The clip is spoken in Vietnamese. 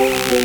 Woo!